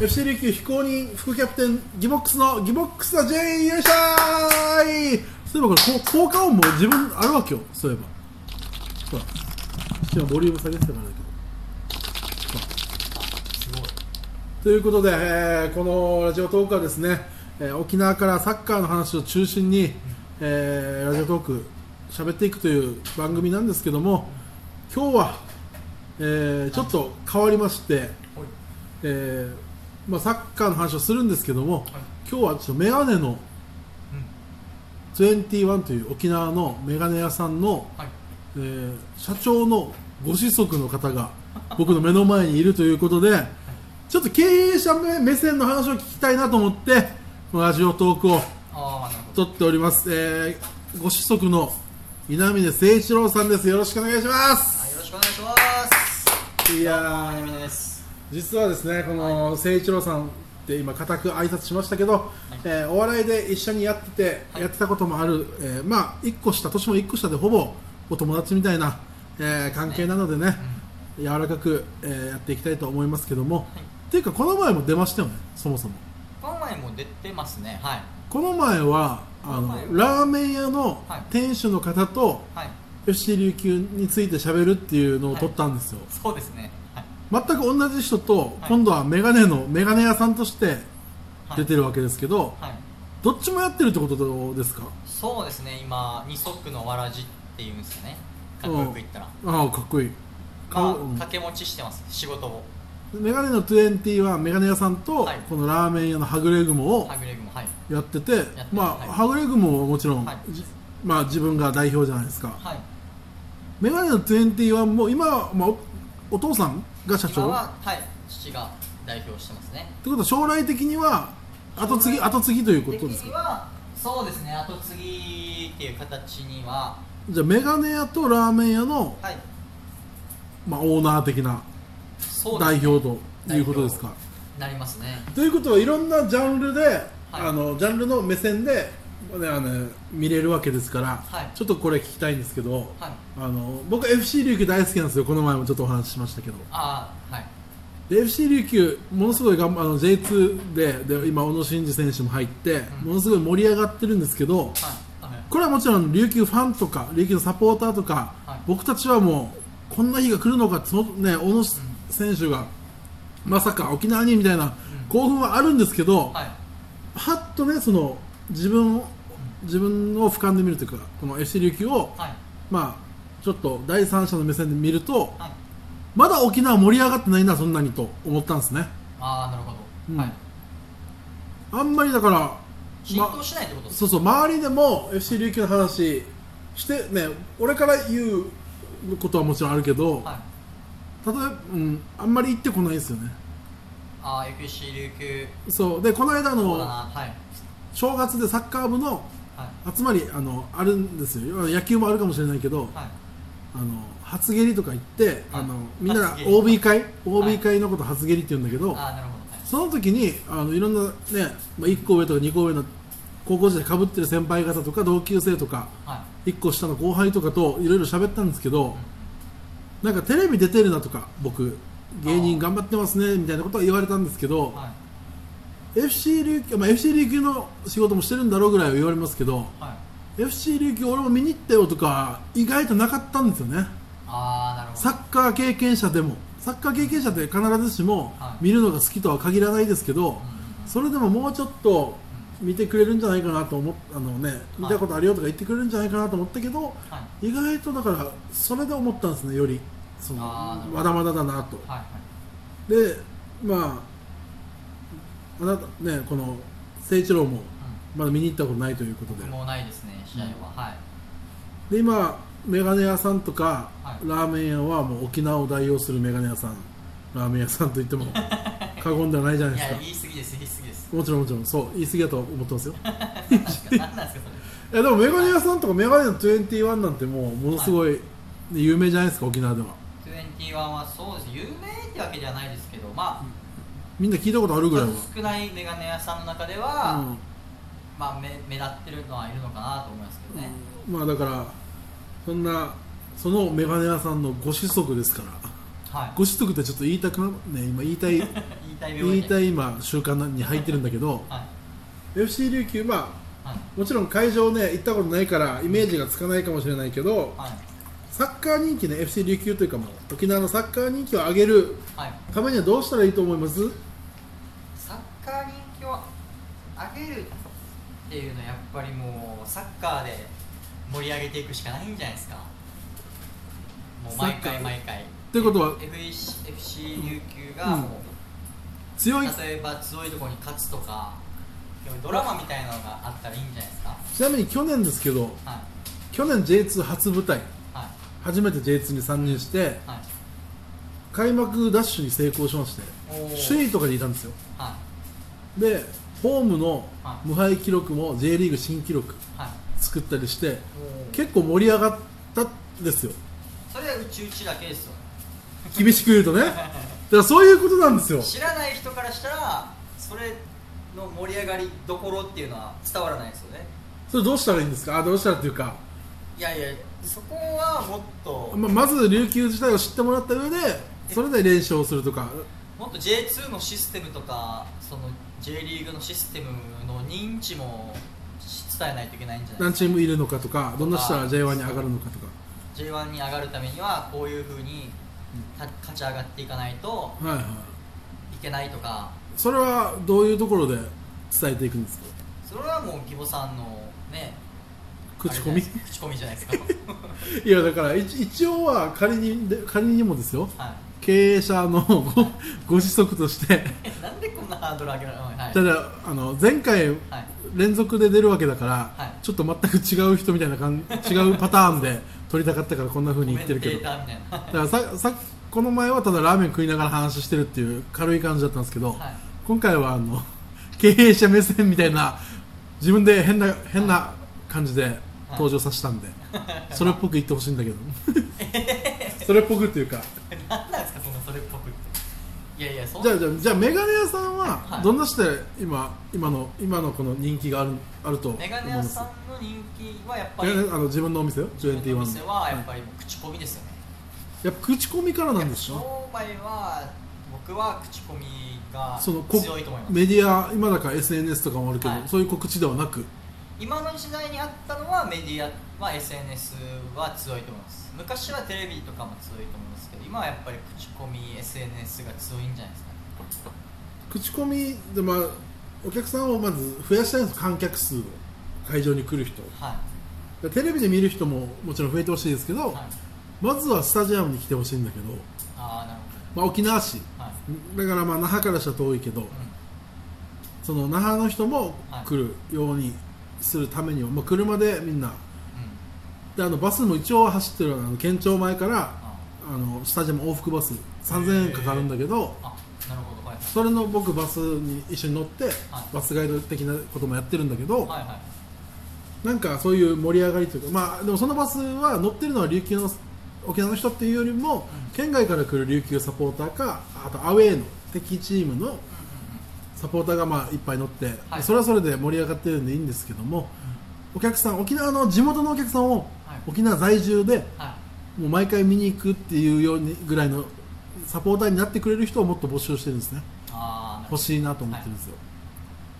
FC 琉球非公認副キャプテンギボックスのギボックスだ J よいしょーい。そういえばこれこ効果音も自分あるわけよ。そういえば。そう今ボリューム下げてたからだけど。すごい。ということで、えーこのラジオトークはですね、えー沖縄からサッカーの話を中心に、えーラジオトーク喋っていくという番組なんですけども今日は、えーちょっと変わりまして、はい。えーまあ、サッカーの話をするんですけども、はい。今日はちょっとメガネの21という沖縄のメガネ屋さんの、はい。えー社長のご子息の方が僕の目の前にいるということでちょっと経営者目線の話を聞きたいなと思ってこのラジオトークを撮っております、えーご子息の稲峰誠一郎さんです。よろしくお願いします。はいよろしくお願いします。いやはー実はですねこの誠一郎さんって今固く挨拶しましたけど、えーお笑いで一緒にやってて、はい。やってたこともある、えーまあ1個下年も1個下でほぼお友達みたいな、えー関係なのでね柔らかく、えーやっていきたいと思いますけども、っていうかこの前も出ましたよねそもそも。この前も出てますねはい。この前はあのこの前は。ラーメン屋のはい。店主の方とはい。FC 琉球について喋るっていうのを撮ったんですよ、そうですね。はい全く同じ人と、はい。今度はメガネのメガネ屋さんとしてはい。出てるわけですけど、はい。どっちもやってるってことですか？そうですね。今二足のわらじっていうんですよね。かっこよく言ったら。ああかっこいい。ま顔あ掛け持ちしてます。仕事を。メガネの20はメガネ屋さんと、はい。このラーメン屋のはぐれ雲をやってて、てまあ、はい。はぐれ雲はもちろん、まあ、自分が代表じゃないですか。はい。メガネの21も今は、まあ、おお父さんが社長？ははい父が代表してますね。てことは将来的には後継ぎ後継ぎということ的ですか？にはそうですね後継ぎっていう形にはじゃあメガネ屋とラーメン屋の、はい。まあ、オーナー的なそうですね。代表ということですか？なりますね。ということはいろんなジャンルで、はい。あのジャンルの目線で、ね、あの見れるわけですから、はい。ちょっとこれ聞きたいんですけど、はい。あの僕 FC 琉球大好きなんですよ。この前もちょっとお話ししましたけど。はい。で FC 琉球ものすごい頑張あの J2 でで今小野伸二選手も入って、うん。ものすごい盛り上がってるんですけどはい。はい。これはもちろん琉球ファンとか琉球のサポーターとか、はい。僕たちはもうこんな日が来るのかその、ね、小野選手がまさか沖縄にみたいな興奮はあるんですけど、はい。はっとねその自分を自分を俯瞰で見るというかこの FC 琉球を、はい。まあ、ちょっと第三者の目線で見るとはい。まだ沖縄盛り上がってないなそんなにと思ったんですね。ああなるほど、うん。はい。あんまりだから、ま浸透しないってことですそうそう周りでも FC 琉球の話してね俺から言うことはもちろんあるけど、はい。例えば、うん、あんまり言ってこないですよね。ああ FC 琉球そう。でこの間のはい正月でサッカー部のはい。集まりあのあるんですよ。野球もあるかもしれないけど、はい。あの初蹴りとか言って、あのみんな OB 会はい。OB 会のこと初蹴りって言うんだけど、その時にあのいろんなね、まあ、1個上とか2個上の高校時代かぶってる先輩方とか同級生とかはい。1個下の後輩とかといろいろ喋ったんですけど、なんかテレビ出てるなとか僕芸人頑張ってますねみたいなことは言われたんですけど、はい FC 琉球、まあ、FC 琉球の仕事もしてるんだろうぐらいは言われますけどはい。FC 琉球俺も見に行ったよとか意外となかったんですよね。ああなるほど。サッカー経験者でもサッカー経験者って必ずしもはい。見るのが好きとは限らないですけど、うんそれでももうちょっと見てくれるんじゃないかなと思っあのね見たことあるよとか言ってくれるんじゃないかなと思ったけど、はい。意外とだからそれで思ったんですねより。そのまだまだだなと。はいはい。でまああなたねこの誠一郎もまだ見に行ったことないということで。もうないですね試合は、はい。で今メガネ屋さんとか、はい。ラーメン屋はもう沖縄を代表するメガネ屋さん。ラーメン屋さんといっても 過言ではないじゃないいですか。や言い過ぎです言い過ぎです。もちろんもちろんそう言い過ぎだと思ってますよ。何 なんですか何なんですかそれ。いやでもメガネ屋さんとかメガネの21なんてもうものすごい有名じゃないですか沖縄では。21はそうです。有名ってわけではないですけどまみんな聞いたことあるぐらい少ないメガネ屋さんの中では、まあ目目立ってるのはいるのかなと思いますけどね、うん。まあだからそんなそのメガネ屋さんのご子息ですから。はい。ご子息ってちょっと言いたくなね。今言いたい 言い態病院。引退今習慣に入ってるんだけど。はい。FC 琉球まあはい。もちろん会場ね行ったことないからイメージがつかないかもしれないけどはい。サッカー人気ね FC 琉球というかもう沖縄のサッカー人気を上げるはい。ためにはどうしたらいいと思いますサッカー人気を上げるっていうのはやっぱりもうサッカーで盛り上げていくしかないんじゃないですか。もう毎回毎回。っていうことは FC, FC 琉球がうん。もう、強い。例えば強いところに勝つとかドラマみたいなのがあったらいいんじゃないですか。ちなみに去年ですけどはい。去年 J2 初舞台。はい。初めて J2 に参入してはい。開幕ダッシュに成功しまして首位とかにいたんですよ。はい。でホームのはい。無敗記録も J リーグ新記録はい。作ったりしておー。結構盛り上がったんですよ。それはうちうちだけですよ。厳しく言うとね。だからそういうことなんですよ。知らない人からしたらそれの盛り上がりどころっていうのは伝わらないですよね。それどうしたらいいんですか？あどうしたらっていうか、いやいやそこはもっとままず琉球自体を知ってもらった上でそれで練習をするとか。もっと J2 のシステムとかその J リーグのシステムの認知も伝えないといけないんじゃないですか？何チームいるのかとかどんな人は J1 に上がるのかとか。J1 に上がるためにはこういうふうにた勝ち上がっていかないとはいはい。いけないとか。それはどういうところで伝えていくんですか？それはもう義母さんのね口コミ？口コミじゃないですか？いやだから一一応は仮にで仮にもですよ。はい。経営者のごご子息として ハードル上げられはい。ただあの前回はい。連続で出るわけだから、はい。ちょっと全く違う人みたいな感 違うパターンで撮りたかったからこんな風に言ってるけど。だからささこの前はただラーメン食いながら話してるっていう軽い感じだったんですけど、はい。今回はあの経営者目線みたいな自分で変な変な感じで登場させたんで、それっぽく言ってほしいんだけど。それっぽくっていうか何なんですかそのそれっぽくっていやいやそんじゃあじゃあじゃあメガネ屋さんははい。どんなして今今の今のこの人気があるあると思いメガネ屋さんの人気はやっぱりメガネあの自分のお店よ？21自分のお店はやっり、ぱりもう口コミですよね、やっぱ口コミからなんですよ商売は僕は口コミがそのこ強いと思います。メディア今だから SNS とかもあるけど、はい。そういう告知ではなく？今の時代にあったのはメディアは SNS は強いと思います。昔はテレビとかも強いと思いますけど今はやっぱり口コミ SNS が強いんじゃないですか口コミでまあお客さんをまず増やしたいんです。観客数を。会場に来る人はテレビで見る人ももちろん増えてほしいですけど、い、はい、まずはスタジアムに来てほしいんだけど、ああなるまあ、沖縄市。ほどはい、だからまあ那覇からしたら遠いけど、うその那覇の人もはい来るようにするためには、まあ、車でみんな。であのバスも一応走ってるあの県庁前からああ。のスタジアム往復バス3000円かかるんだけどあなるほど。はいそれの僕バスに一緒に乗って、はい。バスガイド的なこともやってるんだけど、はいはい。なんかそういう盛り上がりというか、まあ、でもそのバスは乗ってるのは琉球の沖縄の人っていうよりも、うん。県外から来る琉球サポーターかあとアウェーの敵チームのサポーターがまあいっぱい乗って、はい。それはそれで盛り上がってるんでいいんですけどもお客さん沖縄の地元のお客さんをはい。沖縄在住ではい。もう毎回見に行くっていうようにぐらいのサポーターになってくれる人をもっと募集してるんですね。欲しいなと思ってるんですよ、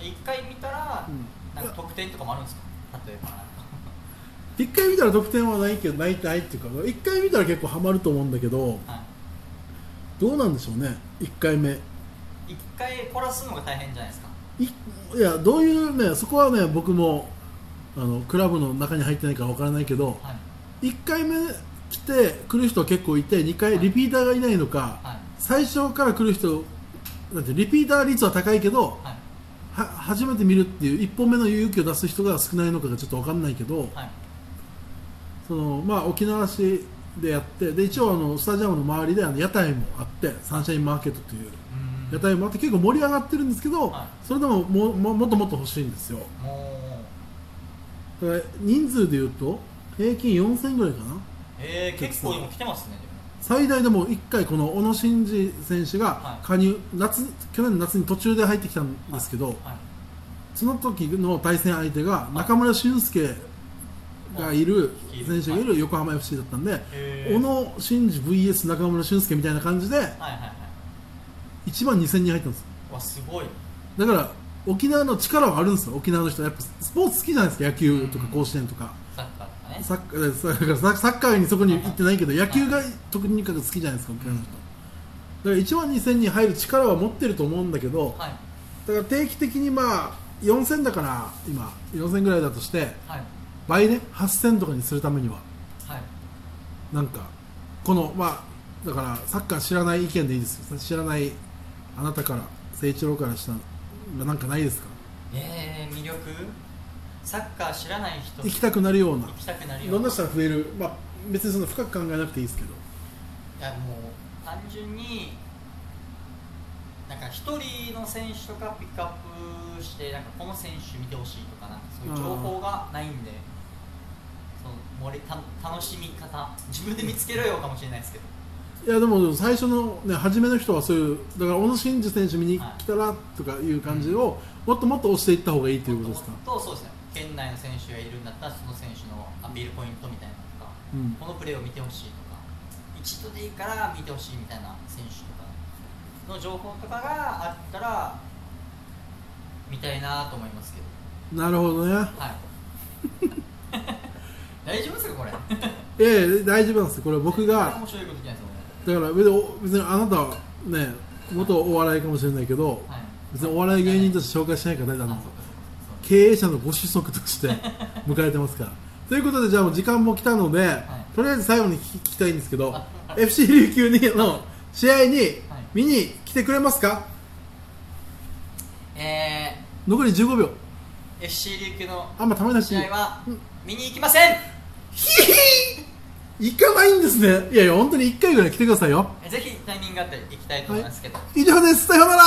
一回見たら、うん。なんか特典とかもあるんですか？例えば。一回見たら得点はないけどないないっていうか一回見たら結構ハマると思うんだけどはどうなんでしょうね。一回目。い一回凝らすのが大変じゃないですか。いいやどういうねそこはね僕もあのクラブの中に入ってないからわからないけどはい。1回目来て来る人結構いて2回リピーターがいないのか、はい。最初から来る人だってリピーター率は高いけどはい。は初めて見るっていう1本目の勇気を出す人が少ないのかがちょっと分かんないけど、はい。そのまあ、沖縄市でやってで一応あのスタジアムの周りであの屋台もあってサンシャインマーケットという。うん屋台もあって結構盛り上がってるんですけど、はい。それでももももっともっと欲しいんですよ。もだから人数でいうと平均4000ぐらいかな？うえー、結構今来てますね最大でも1回この小野伸二選手が加入、夏去年の夏に途中で入ってきたんですけど、はい。その時の対戦相手が中村俊輔がいるはい。選手がいる横浜 FC だったんで、小野伸二 VS 中村俊輔みたいな感じではいはいはい1万2000人入ったんです。よわすごい。だから沖縄の力はあるんですよ。沖縄の人は。やっぱスポーツ好きじゃないですか。野球とか甲子園とか、サッカーとかね。サッカーだからササッカーにそこに行ってないけど野球が特に好きじゃないですか沖縄の人。だから1万2000人入る力は持ってると思うんだけどはい。だから定期的にまあ4000だから今4000ぐらいだとしてはい。倍ね？8000とかにするためには。はい。なんかこのまあだからサッカー知らない意見でいいですよ。知らないあなたから誠一郎からしたらなんかないですか？えー、魅力？サッカー知らない人。行きたくなるような。行きたくなるよどんな人が増える？まあ別にその深く考えなくていいですけど。いやもう単純になんか一人の選手とかピックアップしてなんかこの選手見てほしいとかなんかそういう情報がないんでその盛りた楽しみ方自分で見つけろよかもしれないですけどいやでも最初のね初めの人はそういうだから小野伸二選手見に来たらとかいう感じをもっともっと押していった方がいいということですか、とそうですね。県内の選手がいるんだったらその選手のアピールポイントみたいなのとかうん、このプレーを見てほしいとか一度でいいから見てほしいみたいな選手とかの情報とかがあったら見たいなと思いますけど。なるほどね。はい。大丈夫ですかこれ？ええ大丈夫なんですよ。これ僕が面白いことじゃないですだから別に別にあなたはね元お笑いかもしれないけどはい別にお笑い芸人として紹介しないから大丈夫なんですよあ経営者のご子息として迎えてますから。ということでじゃあもう時間も来たので、とりあえず最後に聞きたいんですけどあ FC 琉球にの試合に見に来てくれますか？え残り15秒。ー、FC 琉球のあんまためなし試合は見に行きません行かないんですね。いやいや本当に1回ぐらい来てくださいよ。ぜひタイミングがあったら行きたいと思いますけど、以上です。さようなら